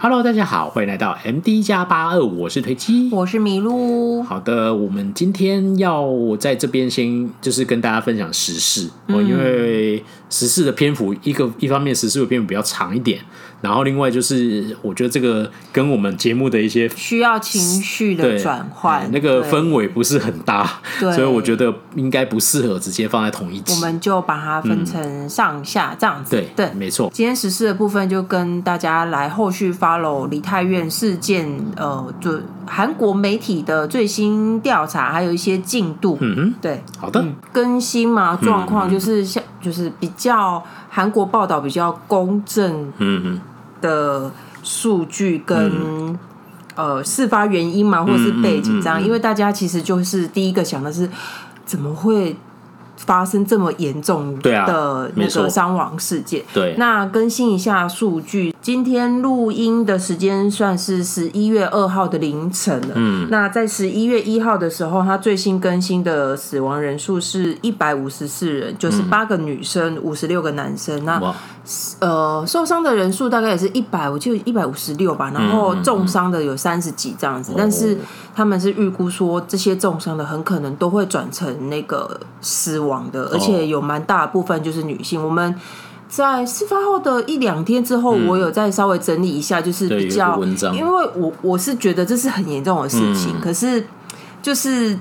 Hello，大家好，欢迎来到 MD 加八二，我是推机，我是麋鹿。好的，我们今天要在这边先就是跟大家分享时事，嗯，因为时事的篇幅一个一方面时事的篇幅比较长一点。然后，另外就是，我觉得这个跟我们节目的一些需要情绪的转换，那个氛围不是很搭，所以我觉得应该不适合直接放在同一集。我们就把它分成上下这样子。对对，没错。今天实施的部分就跟大家来后续 follow 梨泰院事件，呃，就韩国媒体的最新调查，还有一些进度。嗯哼，对，好的，更新嘛，状况就是像就是比较韩国报道比较公正。的数据跟、嗯、呃事发原因嘛，或者是背景这样，因为大家其实就是第一个想的是怎么会发生这么严重的那个伤亡事件。对，那更新一下数据，今天录音的时间算是十一月二号的凌晨了。嗯，那在十一月一号的时候，他最新更新的死亡人数是一百五十四人，就是八个女生，五十六个男生。那呃，受伤的人数大概也是一百，我记得一百五十六吧。然后重伤的有三十几这样子，嗯嗯嗯，但是他们是预估说，这些重伤的很可能都会转成那个死亡的，而且有蛮大的部分就是女性。我们在事发后的一两天之后，我有再稍微整理一下，就是比较，因为我我是觉得这是很严重的事情，可是就是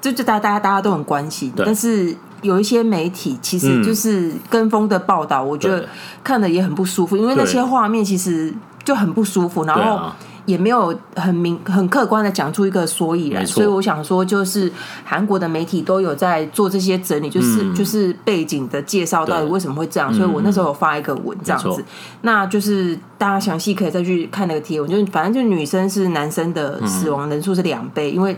就就大家大家大家都很关心，但是。有一些媒体其实就是跟风的报道，我觉得看的也很不舒服，因为那些画面其实就很不舒服，然后也没有很明很客观的讲出一个所以然，所以我想说，就是韩国的媒体都有在做这些整理，就是就是背景的介绍到底为什么会这样，所以我那时候有发一个文这样子，那就是大家详细可以再去看那个贴文，就是反正就女生是男生的死亡人数是两倍，因为。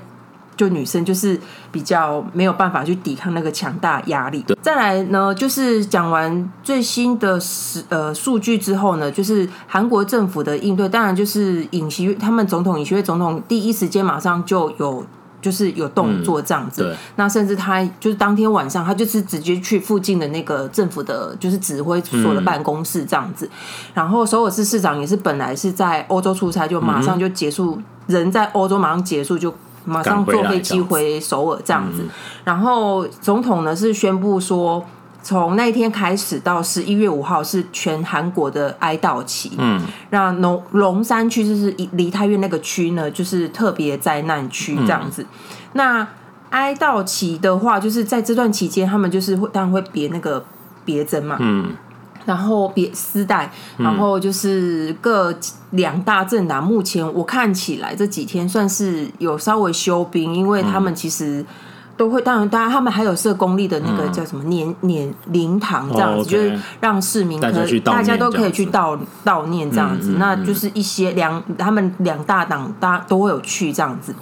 就女生就是比较没有办法去抵抗那个强大压力。再来呢，就是讲完最新的数呃数据之后呢，就是韩国政府的应对，当然就是尹锡悦他们总统尹锡悦总统第一时间马上就有就是有动作这样子。嗯、那甚至他就是当天晚上，他就是直接去附近的那个政府的就是指挥所的办公室这样子。嗯、然后首尔市市长也是本来是在欧洲出差，就马上就结束，嗯、人在欧洲马上结束就。马上坐飞机回首尔这样子，然后总统呢是宣布说，从那一天开始到十一月五号是全韩国的哀悼期。嗯，那龙龙山区就是离太院那个区呢，就是特别灾难区这样子。那哀悼期的话，就是在这段期间，他们就是会当然会别那个别针嘛。嗯。然后别丝带，然后就是各两大政党，目前我看起来这几天算是有稍微休兵，因为他们其实都会，当然，当然他们还有设公立的那个叫什么年年灵堂这样子，就是让市民可以大家都可以去悼悼念这样子，那就是一些两他们两大党大家都会有去这样子。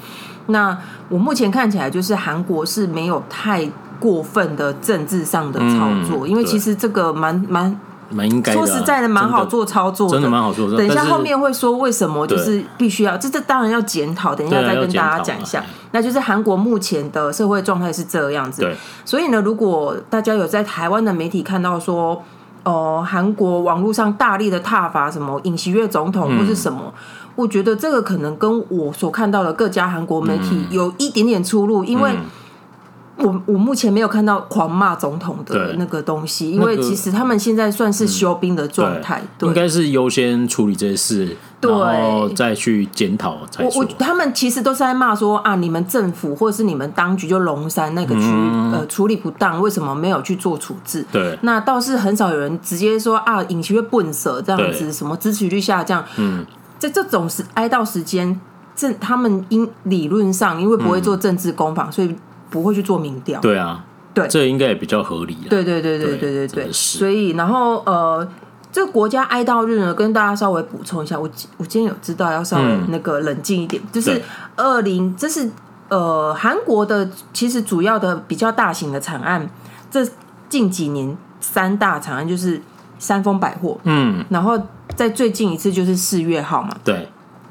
那我目前看起来就是韩国是没有太过分的政治上的操作，因为其实这个蛮蛮。蛮应该的、啊，说实在的，蛮好做操作的，真的蛮好做。等一下后面会说为什么就是必须要，这这当然要检讨。等一下再跟大家讲一下，那就是韩国目前的社会状态是这样子。对，所以呢，如果大家有在台湾的媒体看到说，哦、呃，韩国网络上大力的挞伐什么尹锡悦总统或是什么、嗯，我觉得这个可能跟我所看到的各家韩国媒体有一点点出入，因为。我我目前没有看到狂骂总统的那个东西，因为其实他们现在算是休兵的状态，对，应该是优先处理这些事，然后再去检讨。我我他们其实都是在骂说啊，你们政府或者是你们当局就龙山那个区、嗯、呃处理不当，为什么没有去做处置？对，那倒是很少有人直接说啊，尹锡悦笨蛇这样子，什么支持率下降。嗯，在这种时哀悼时间，政他们因理论上因为不会做政治攻防，嗯、所以。不会去做民调，对啊，对，这应该也比较合理。对对对对对对对，所以然后呃，这个国家哀悼日呢，跟大家稍微补充一下，我我今天有知道要稍微那个冷静一点，嗯、就是二零，这是呃韩国的其实主要的比较大型的惨案，这近几年三大惨案就是三丰百货，嗯，然后在最近一次就是四月号嘛，对。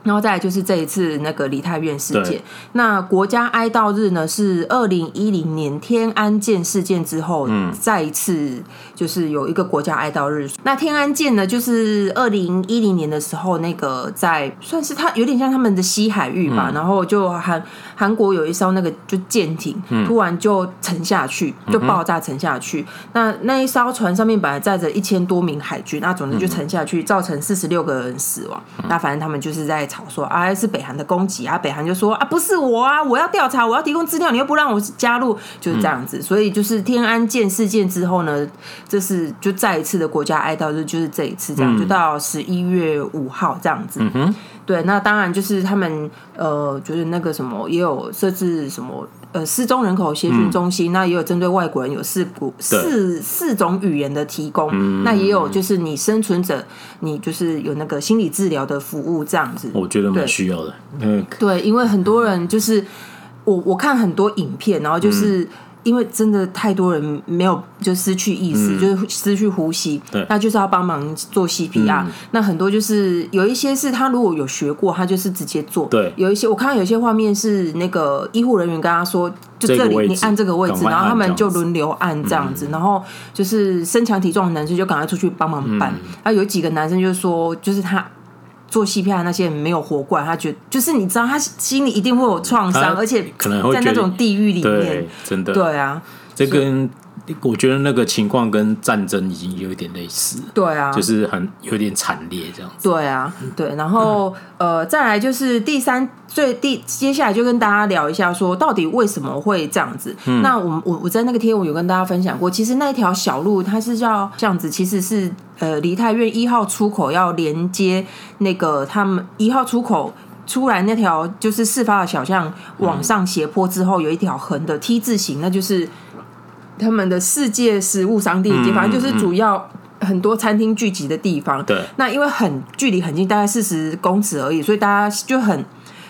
然后再来就是这一次那个梨泰院事件。那国家哀悼日呢，是二零一零年天安舰事件之后，再一次就是有一个国家哀悼日。那天安舰呢，就是二零一零年的时候，那个在算是它有点像他们的西海域吧，嗯、然后就韩韩国有一艘那个就舰艇，突然就沉下去，就爆炸沉下去。嗯、那那一艘船上面本来载着一千多名海军，那总之就沉下去，造成四十六个人死亡。嗯、那反正他们就是在吵说啊，是北韩的攻击啊，北韩就说啊，不是我啊，我要调查，我要提供资料，你又不让我加入，就是这样子。嗯、所以就是天安舰事件之后呢，这是就再一次的国家哀悼日，就是这一次这样，嗯、就到十一月五号这样子。嗯哼对，那当然就是他们呃，就是那个什么，也有设置什么呃失踪人口协讯中心，嗯、那也有针对外国人有四股四对四种语言的提供，嗯、那也有就是你生存者，你就是有那个心理治疗的服务这样子，我觉得蛮需要的。嗯，对，因为很多人就是我我看很多影片，然后就是。嗯因为真的太多人没有就失去意识，嗯、就是失去呼吸，对那就是要帮忙做 CPR。嗯、那很多就是有一些是他如果有学过，他就是直接做。对，有一些我看到有些画面是那个医护人员跟他说，就这里你按这个位置，然后他们就轮流按这样子，嗯、然后就是身强体壮的男生就赶快出去帮忙办。嗯、然后有几个男生就说，就是他。做 CPR 那些人没有活过来，他觉得就是你知道，他心里一定会有创伤，而且可能在那种地狱里面，真的对啊，这跟。我觉得那个情况跟战争已经有一点类似，对啊，就是很有点惨烈这样子。对啊，对，然后、嗯、呃，再来就是第三，最第接下来就跟大家聊一下，说到底为什么会这样子？嗯、那我我我在那个贴文有跟大家分享过，其实那条小路它是叫这样子，其实是呃梨泰院一号出口要连接那个他们一号出口出来那条就是事发的小巷往上斜坡之后，有一条横的 T 字形，那就是。他们的世界食物商店街，反正就是主要很多餐厅聚集的地方。对，那因为很距离很近，大概四十公尺而已，所以大家就很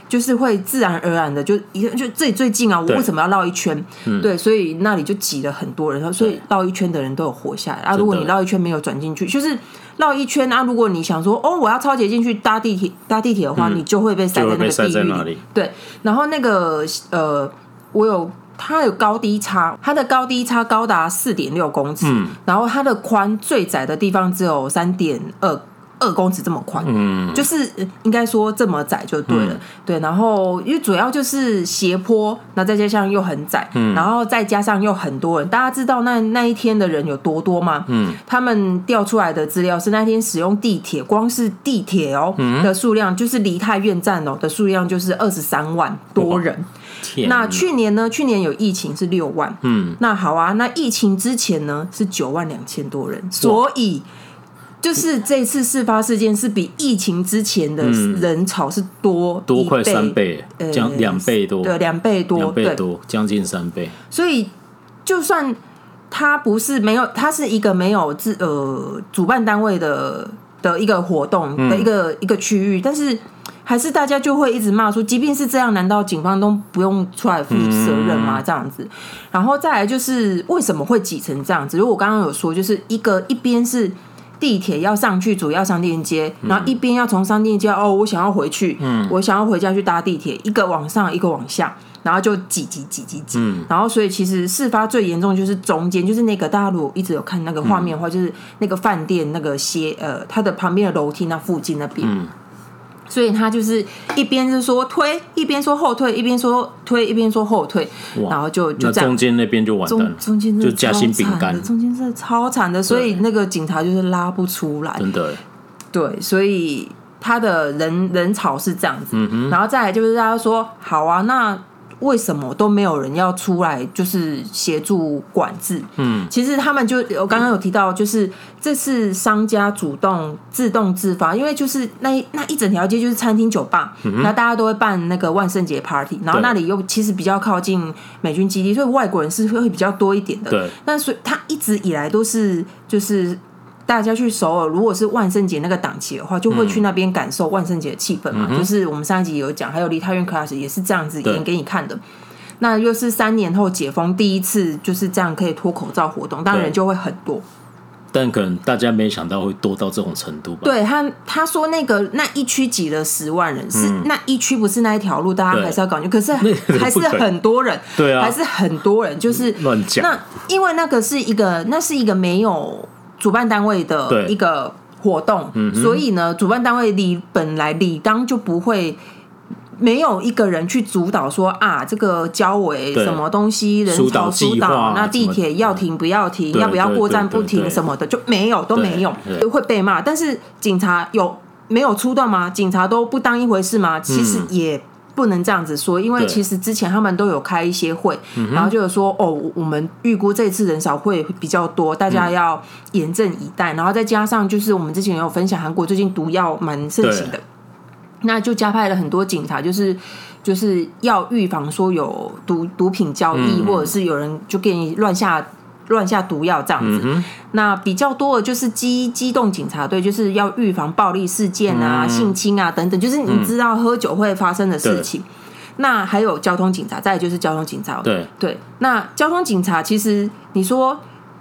就是会自然而然的就一就这里最近啊，我为什么要绕一圈？对，所以那里就挤了很多人，所以绕一圈的人都有活下来啊。如果你绕一圈没有转进去，就是绕一圈啊。如果你想说哦，我要超捷进去搭地铁搭地铁的话，你就会被塞在那个地狱里。对，然后那个呃，我有。它有高低差，它的高低差高达四点六公尺，嗯、然后它的宽最窄的地方只有三点二二公尺这么宽，嗯，就是应该说这么窄就对了，嗯、对。然后因为主要就是斜坡，那再加上又很窄，嗯，然后再加上又很多人，大家知道那那一天的人有多多吗？嗯，他们调出来的资料是那天使用地铁，光是地铁哦的数量，就是离太院站哦的数量就是二十三万多人。那去年呢？去年有疫情是六万，嗯，那好啊。那疫情之前呢是九万两千多人，所以就是这次事发事件是比疫情之前的人潮是多多快三倍，将两倍多，对，两倍多，两倍多，将近三倍。所以就算他不是没有，他是一个没有自呃主办单位的的一个活动的一个一个区域，但是。还是大家就会一直骂说，即便是这样，难道警方都不用出来负责任吗？这样子，然后再来就是为什么会挤成这样子？如果我刚刚有说，就是一个一边是地铁要上去主要商店街，然后一边要从商店街哦，我想要回去，嗯，我想要回家去搭地铁，一个往上，一个往下，然后就挤挤挤挤挤，然后所以其实事发最严重就是中间，就是那个大家如果一直有看那个画面的话，就是那个饭店那个斜呃，它的旁边的楼梯那附近那边。所以他就是一边是说推，一边说后退，一边说推，一边说后退，然后就就在，中间那边就完蛋，中间就夹心饼干，中间是超惨的，所以那个警察就是拉不出来，真的，对，所以他的人人潮是这样子，嗯、哼。然后再来就是大家说好啊，那。为什么都没有人要出来，就是协助管制？嗯，其实他们就我刚刚有提到，就是这次商家主动自动自发，因为就是那那一整条街就是餐厅酒吧，那、嗯、大家都会办那个万圣节 party，然后那里又其实比较靠近美军基地，所以外国人是会比较多一点的。对，那所以他一直以来都是就是。大家去首尔，如果是万圣节那个档期的话，就会去那边感受万圣节的气氛嘛。嗯、就是我们上一集有讲，还有梨泰院 class 也是这样子演给你看的。那又是三年后解封第一次，就是这样可以脱口罩活动，当然人就会很多。但可能大家没想到会多到这种程度吧？对他他说那个那一区挤了十万人，是那一区不是那一条路，大家还是要搞清楚。可是 还是很多人，对啊，还是很多人，就是乱讲。那因为那个是一个，那是一个没有主办单位的一个活动，所以呢，主办单位理本来理当就不会。没有一个人去主导说啊，这个交委什么东西人潮疏导，那地铁要停不要停，要不要过站不停什么的就没有，都没有，会被骂。但是警察有没有出动吗？警察都不当一回事吗？其实也不能这样子说，因为其实之前他们都有开一些会，然后就是说哦，我们预估这次人少会比较多，大家要严阵以待。然后再加上就是我们之前有分享，韩国最近毒药蛮盛行的。那就加派了很多警察，就是就是要预防说有毒毒品交易，嗯、或者是有人就给你乱下乱下毒药这样子。嗯、那比较多的就是机机动警察队，就是要预防暴力事件啊、嗯、性侵啊等等，就是你知道喝酒会发生的事情。嗯、那还有交通警察，再就是交通警察。对对，那交通警察其实你说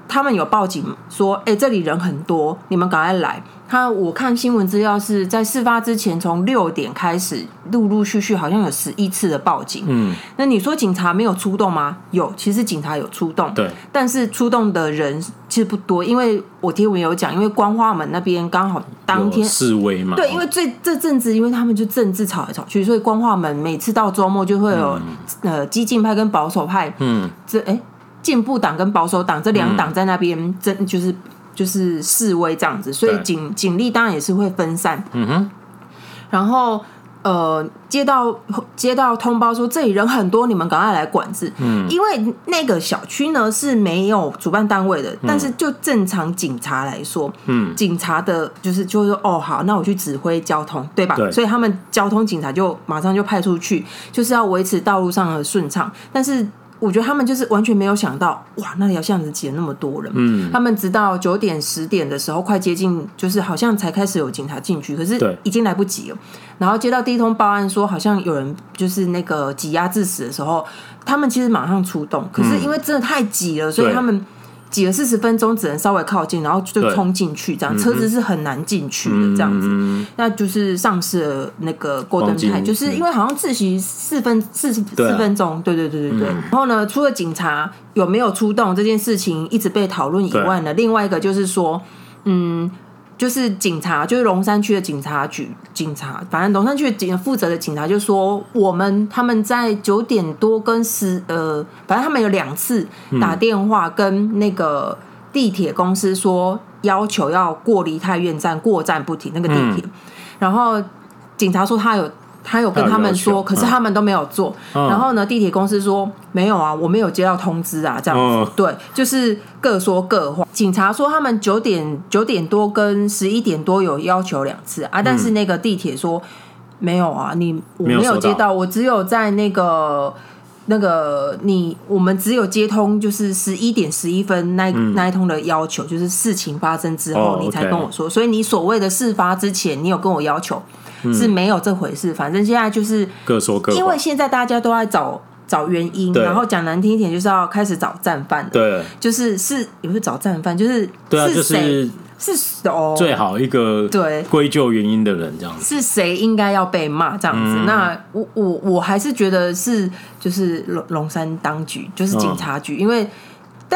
他们有报警说，哎、欸，这里人很多，你们赶快来。他我看新闻资料是在事发之前，从六点开始，陆陆续续好像有十一次的报警。嗯，那你说警察没有出动吗？有，其实警察有出动。对，但是出动的人其实不多，因为我贴文有讲，因为光化门那边刚好当天示威嘛。对，因为最这阵子，因为他们就政治吵来吵去，所以光化门每次到周末就会有、嗯、呃激进派跟保守派。嗯，这哎进步党跟保守党这两党在那边争就是。就是示威这样子，所以警警力当然也是会分散。嗯哼，然后呃，接到接到通报说这里人很多，你们赶快来管制。嗯，因为那个小区呢是没有主办单位的，嗯、但是就正常警察来说，嗯，警察的就是就是说哦好，那我去指挥交通，对吧？对，所以他们交通警察就马上就派出去，就是要维持道路上的顺畅，但是。我觉得他们就是完全没有想到，哇，那条巷子挤了那么多人。嗯，他们直到九点十点的时候，快接近，就是好像才开始有警察进去，可是已经来不及了。然后接到第一通报案说，好像有人就是那个挤压致死的时候，他们其实马上出动，可是因为真的太挤了，所以他们。挤了四十分钟，只能稍微靠近，然后就冲进去，这样车子是很难进去的，这样子，那就是丧失了那个过灯牌，就是因为好像自习四分四十四分钟，对对对对对。然后呢，除了警察有没有出动这件事情一直被讨论以外呢，另外一个就是说，嗯。就是警察，就是龙山区的警察局警察，反正龙山区的警负责的警察就说，我们他们在九点多跟十呃，反正他们有两次打电话跟那个地铁公司说，要求要过离太院站过站不停那个地铁，嗯、然后警察说他有。他有跟他们说，可是他们都没有做。嗯、然后呢，地铁公司说没有啊，我没有接到通知啊，这样子。嗯、对，就是各说各话。警察说他们九点九点多跟十一点多有要求两次啊，但是那个地铁说没有啊，你我没有接到，我只有在那个那个你我们只有接通，就是十一点十一分那、嗯、那一通的要求，就是事情发生之后你才跟我说，所以你所谓的事发之前，你有跟我要求。是没有这回事，反正现在就是各说各。因为现在大家都在找找原因，然后讲难听一点，就是要开始找战犯。对，就是是也不是找战犯，就是对啊，就是是哦，最好一个对归咎原因的人这样子，是谁应该要被骂这样子？那我我我还是觉得是就是龙龙山当局，就是警察局，因为。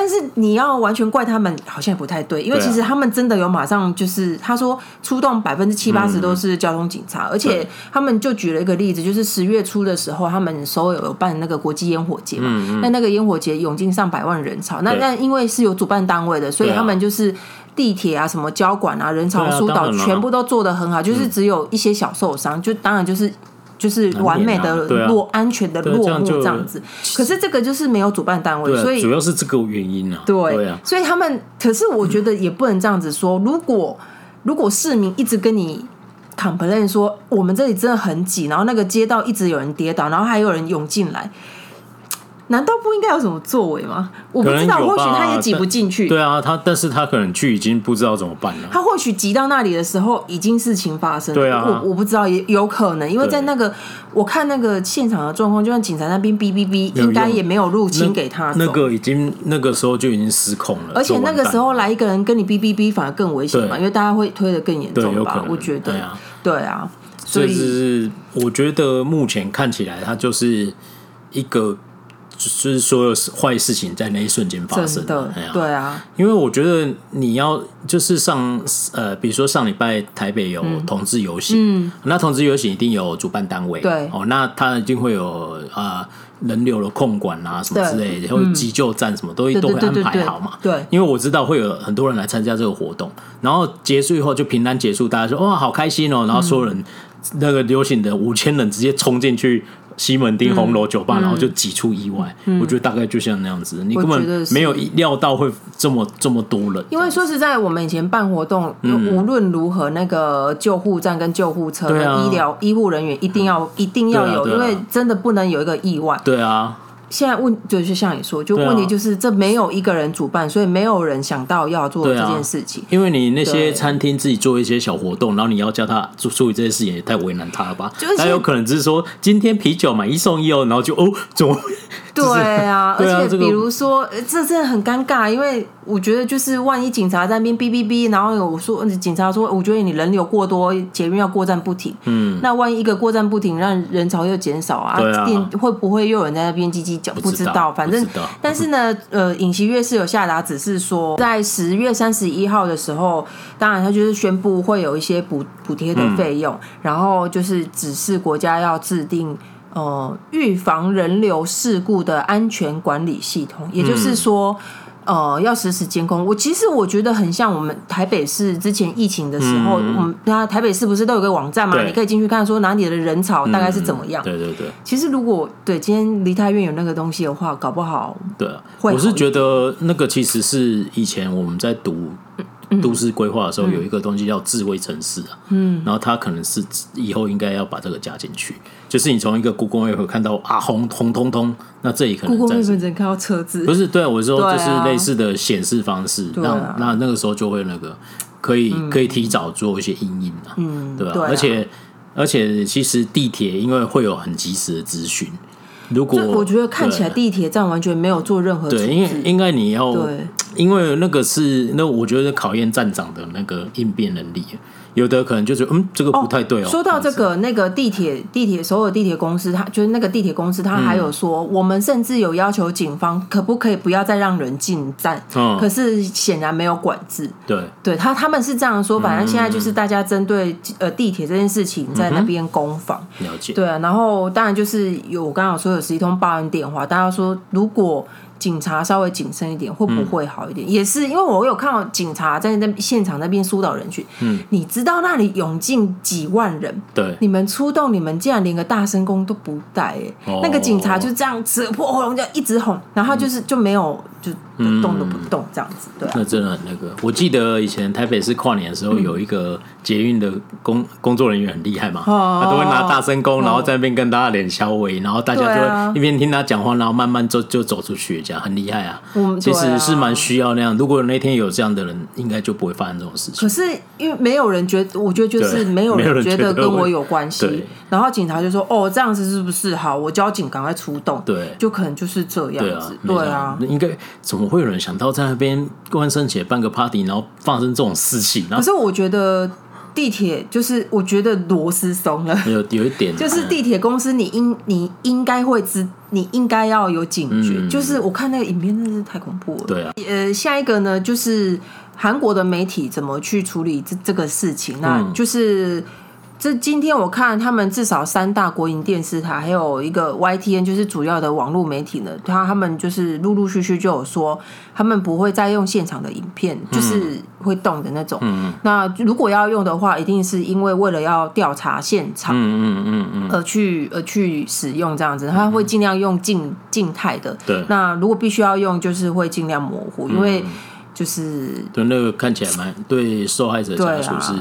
但是你要完全怪他们，好像也不太对，因为其实他们真的有马上就是他说出动百分之七八十都是交通警察，而且他们就举了一个例子，就是十月初的时候，他们首尔有办那个国际烟火节嘛，那那个烟火节涌进上百万人潮，那那因为是有主办单位的，所以他们就是地铁啊、什么交管啊、人潮疏导全部都做得很好，就是只有一些小受伤，就当然就是。就是完美的落安全的落幕这样子，可是这个就是没有主办单位，所以主要是这个原因啊。对，所以他们，可是我觉得也不能这样子说。如果如果市民一直跟你 complain 说我们这里真的很挤，然后那个街道一直有人跌倒，然后还有人涌进来，难道不应该有什么作为吗？我不知道，或许他也挤不进去。对啊，他但是他可能去已经不知道怎么办了。他或许挤到那里的时候，已经事情发生了。对啊，我我不知道，也有可能，因为在那个我看那个现场的状况，就像警察那边哔哔哔，应该也没有入侵给他那。那个已经那个时候就已经失控了，而且那个时候来一个人跟你哔哔哔，反而更危险嘛，因为大家会推的更严重吧？我觉得，对啊，对啊，所以是我觉得目前看起来，他就是一个。就是所有坏事情在那一瞬间发生的，对啊，因为我觉得你要就是上呃，比如说上礼拜台北有同志游行，嗯，那同志游行一定有主办单位，对。哦，那他一定会有啊人流的控管啊什么之类的，然后急救站什么都都会安排好嘛，对，因为我知道会有很多人来参加这个活动，然后结束以后就平安结束，大家说哇好开心哦，然后所有人那个游行的五千人直接冲进去。西门町红楼酒吧，嗯、然后就挤出意外。嗯、我觉得大概就像那样子，你根本没有料到会这么这么多人。因为说实在，我们以前办活动，嗯、无论如何，那个救护站跟救护车、啊、医疗医护人员一定要、嗯、一定要有，因为真的不能有一个意外。对啊。现在问就是像你说，就问题就是这没有一个人主办，所以没有人想到要做这件事情。因为你那些餐厅自己做一些小活动，然后你要叫他做处理这些事情，也太为难他了吧？他有可能只是说今天啤酒买一送一哦，然后就哦，怎么？对啊，而且比如说这真的很尴尬，因为我觉得就是万一警察在那边哔哔哔，然后有说警察说，我觉得你人流过多，捷运要过站不停。嗯，那万一一个过站不停，让人潮又减少啊，店会不会又有人在那边叽叽？不知道，反正，但是呢，呃，尹锡悦是有下达指示说，在十月三十一号的时候，当然他就是宣布会有一些补补贴的费用，嗯、然后就是指示国家要制定呃预防人流事故的安全管理系统，也就是说。嗯呃，要实时监控。我其实我觉得很像我们台北市之前疫情的时候，嗯、我们那台北市不是都有个网站吗？你可以进去看，说哪里的人潮大概是怎么样。嗯、对对对。其实如果对今天离太院有那个东西的话，搞不好对啊。我是觉得那个其实是以前我们在读。都市规划的时候有一个东西叫智慧城市啊，嗯，然后它可能是以后应该要把这个加进去，就是你从一个 Google Map 看到啊红红彤彤，那这里可能 Google Map 只能看到车子，不是？对，我说就是类似的显示方式，那那那个时候就会那个可以可以提早做一些阴影啊，嗯，对吧？而且而且其实地铁因为会有很及时的资讯。如果我觉得看起来地铁站完全没有做任何对，因为应该你要，对因为那个是那我觉得考验站长的那个应变能力。有的可能就是嗯，这个不太对哦。说到这个，那个地铁地铁所有地铁公司，他就是那个地铁公司，他还有说，我们甚至有要求警方可不可以不要再让人进站。嗯。可是显然没有管制。对。对他他们是这样说，反正现在就是大家针对呃地铁这件事情在那边攻防。了解。对啊，然后当然就是有我刚刚有说有十一通报案电话，大家说如果。警察稍微谨慎一点，会不会好一点？嗯、也是因为我有看到警察在那现场那边疏导人群。嗯，你知道那里涌进几万人，对，你们出动，你们竟然连个大声公都不带，哎，哦、那个警察就这样扯破喉咙这样一直哄，然后就是就没有就。动都不动这样子，对、啊，那真的很那个。我记得以前台北市跨年的时候，有一个捷运的工工作人员很厉害嘛，嗯、他都会拿大声公，然后在那边跟大家脸消微，然后大家就会一边听他讲话，然后慢慢就就走出去，这样很厉害啊。嗯、其实是蛮需要那样。如果那天有这样的人，应该就不会发生这种事情。可是因为没有人觉得，我觉得就是没有人觉得跟我有关系。然后警察就说：“哦，这样子是不是好？我交警赶快出动。”对，就可能就是这样子。对啊，应该怎么？会有人想到在那边万圣节办个 party，然后发生这种事情。可是我觉得地铁就是，我觉得螺丝松了，有有一点，就是地铁公司，你应你应该会知，你应该要有警觉。嗯、就是我看那个影片，真的是太恐怖了。对啊，呃，下一个呢，就是韩国的媒体怎么去处理这这个事情？那就是。这今天我看他们至少三大国营电视台，还有一个 YTN，就是主要的网络媒体呢。他他们就是陆陆续续就有说，他们不会再用现场的影片，就是会动的那种。嗯、那如果要用的话，一定是因为为了要调查现场，嗯嗯嗯嗯而去而去使用这样子。他会尽量用静静态的。对。那如果必须要用，就是会尽量模糊，因为就是对那个看起来蛮对受害者家属是。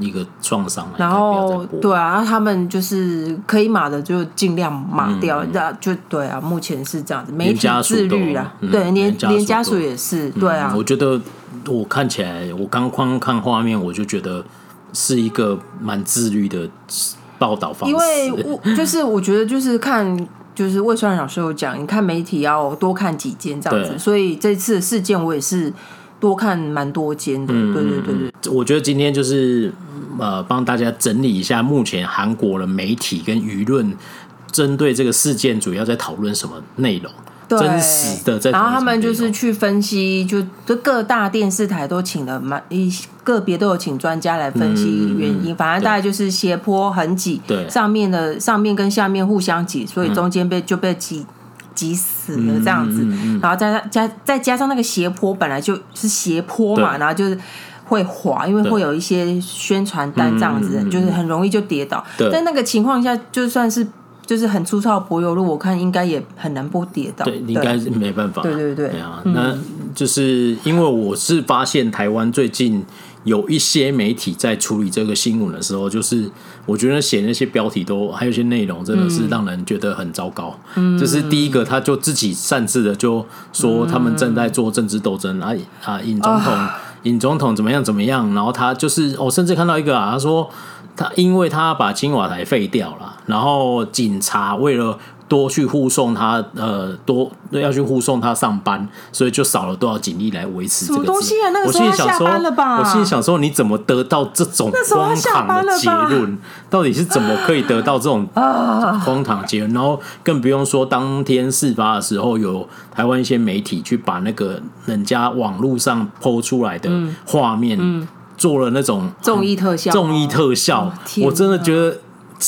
一个创伤。然后对啊，他们就是可以码的就尽量码掉，那、嗯、就对啊。目前是这样子，媒体自律啦，嗯、对，连连家属也是，对啊。我觉得我看起来，我刚刚看画面，我就觉得是一个蛮自律的报道方式。因为我就是我觉得就是看。就是魏双老师有讲，你看媒体要多看几间这样子，所以这次事件我也是多看蛮多间的。嗯、对对对对，我觉得今天就是呃帮大家整理一下目前韩国的媒体跟舆论针对这个事件主要在讨论什么内容。真实的在，然后他们就是去分析，就就各大电视台都请了蛮一个别都有请专家来分析原因。反正大概就是斜坡很挤，对，上面的上面跟下面互相挤，所以中间被就被挤挤死了这样子。然后再加再加上那个斜坡本来就是斜坡嘛，然后就是会滑，因为会有一些宣传单这样子，就是很容易就跌倒。在那个情况下，就算是。就是很粗糙的柏油路，我看应该也很难不跌倒。对，应该是没办法。对对对。对啊，那就是因为我是发现台湾最近有一些媒体在处理这个新闻的时候，就是我觉得写那些标题都还有一些内容，真的是让人觉得很糟糕。嗯。就是第一个，他就自己擅自的就说他们正在做政治斗争啊啊，尹总统，尹总统怎么样怎么样，然后他就是我甚至看到一个啊，他说。他因为他把青瓦台废掉了，然后警察为了多去护送他，呃，多要去护送他上班，所以就少了多少警力来维持这个。什么东西啊？那个时候他下班了吧？我心里想说，你怎么得到这种荒唐的结论？到底是怎么可以得到这种荒唐结论？然后更不用说当天事发的时候，有台湾一些媒体去把那个人家网络上 PO 出来的画面。嗯嗯做了那种综艺特效，综艺特效，我真的觉得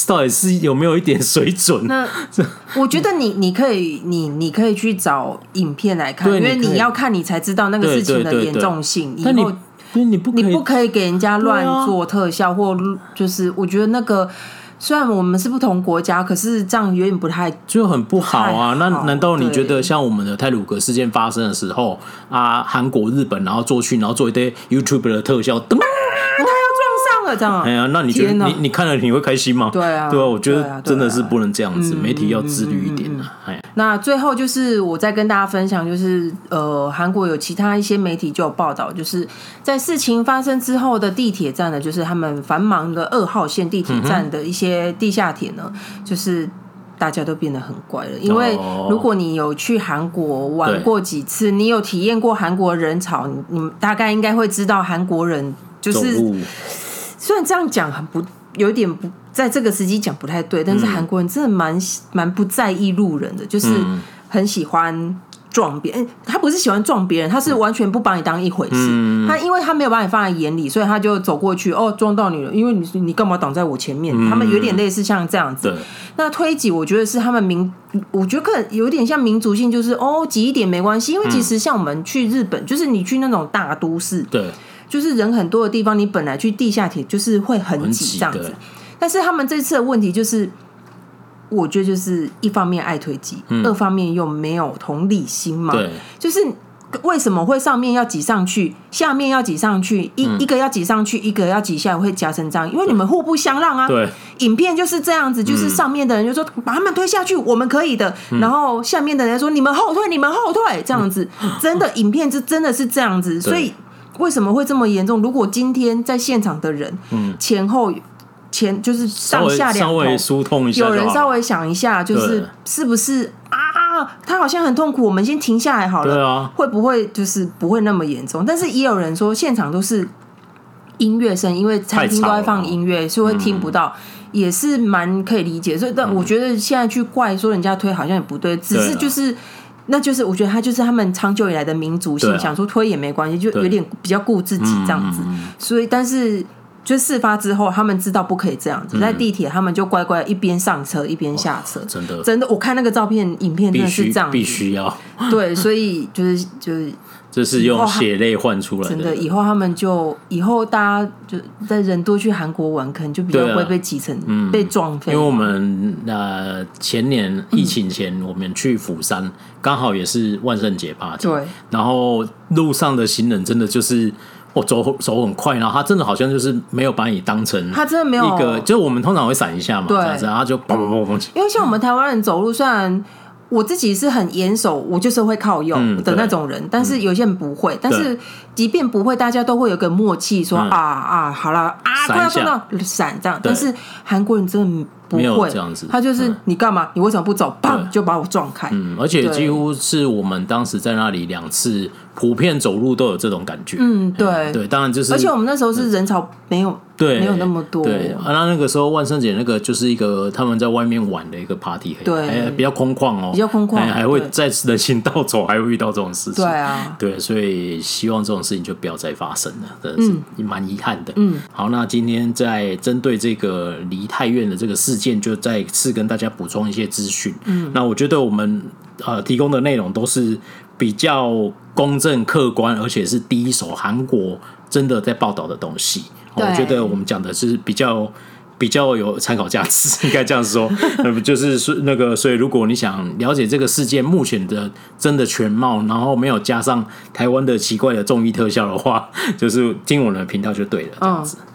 到底是有没有一点水准？那 我觉得你你可以你你可以去找影片来看，因为你要看你才知道那个事情的严重性。以后你不你不可以给人家乱做特效，或就是我觉得那个。虽然我们是不同国家，可是这样有点不太就很不好啊。好那难道你觉得像我们的泰鲁格事件发生的时候啊，韩国、日本然后做去，然后做一堆 YouTube 的特效，噔这样，哎呀，那你觉得你你看了你会开心吗？对啊，对啊，我觉得真的是不能这样子，媒体要自律一点啊。哎，那最后就是我再跟大家分享，就是呃，韩国有其他一些媒体就有报道，就是在事情发生之后的地铁站呢，就是他们繁忙的二号线地铁站的一些地下铁呢，就是大家都变得很乖了。因为如果你有去韩国玩过几次，你有体验过韩国人潮，你你大概应该会知道韩国人就是。虽然这样讲很不，有点不在这个时机讲不太对，但是韩国人真的蛮蛮不在意路人的，就是很喜欢撞别人。他不是喜欢撞别人，他是完全不把你当一回事。他因为他没有把你放在眼里，所以他就走过去，哦，撞到你了，因为你你干嘛挡在我前面？他们有点类似像这样子。那推挤，我觉得是他们民，我觉得可能有点像民族性，就是哦挤一点没关系，因为其实像我们去日本，就是你去那种大都市，对。就是人很多的地方，你本来去地下铁就是会很挤这样子，但是他们这次的问题就是，我觉得就是一方面爱推挤，嗯、二方面又没有同理心嘛。对，就是为什么会上面要挤上去，下面要挤上去，一、嗯、一个要挤上去，一个要挤下来，会夹成这样，因为你们互不相让啊。对，影片就是这样子，就是上面的人就说把他们推下去，我们可以的，嗯、然后下面的人说你们后退，你们后退，这样子，真的影片是真的是这样子，所以。为什么会这么严重？如果今天在现场的人，嗯前后前就是上下两头疏通一下，有人稍微想一下，就是是不是啊？他好像很痛苦，我们先停下来好了。对啊，会不会就是不会那么严重？但是也有人说，现场都是音乐声，因为餐厅都在放音乐，所以会听不到，也是蛮可以理解。所以，但我觉得现在去怪说人家推好像也不对，只是就是。那就是我觉得他就是他们长久以来的民族性，啊、想说推也没关系，就有点比较顾自己这样子。嗯、所以，但是就事发之后，他们知道不可以这样子，嗯、在地铁他们就乖乖一边上车一边下车。真的，真的，我看那个照片影片真的是这样，必须要 对，所以就是就是。这是用血泪换出来的。真的，以后他们就以后大家就在人多去韩国玩，可能就比较不会被挤成、啊嗯、被撞飞。因为我们呃前年疫情前，我们去釜山，嗯、刚好也是万圣节 party。对。然后路上的行人真的就是哦，走走很快，然后他真的好像就是没有把你当成他真的没有一个，就我们通常会闪一下嘛，对这样子，然后就砰砰砰砰。因为像我们台湾人走路，虽然我自己是很严守，我就是会靠右的那种人，嗯、但是有些人不会。但是即便不会，大家都会有个默契说，说、嗯、啊啊，好了啊，快要碰到闪这样。但是韩国人真的。不会这样子，他就是你干嘛？你为什么不走？砰，就把我撞开。嗯，而且几乎是我们当时在那里两次，普遍走路都有这种感觉。嗯，对。对，当然就是，而且我们那时候是人潮没有，对，没有那么多。对，那那个时候万圣节那个就是一个他们在外面玩的一个 party，对，比较空旷哦，比较空旷，还会在人行道走，还会遇到这种事情。对啊，对，所以希望这种事情就不要再发生了，真的是蛮遗憾的。嗯，好，那今天在针对这个梨泰院的这个事件，就再次跟大家补充一些资讯，嗯，那我觉得我们呃提供的内容都是比较公正客观，而且是第一手韩国真的在报道的东西。我觉得我们讲的是比较比较有参考价值，应该这样说。那么就是说那个，所以如果你想了解这个事件目前的真的全貌，然后没有加上台湾的奇怪的综艺特效的话，就是听我们的频道就对了，这样子。哦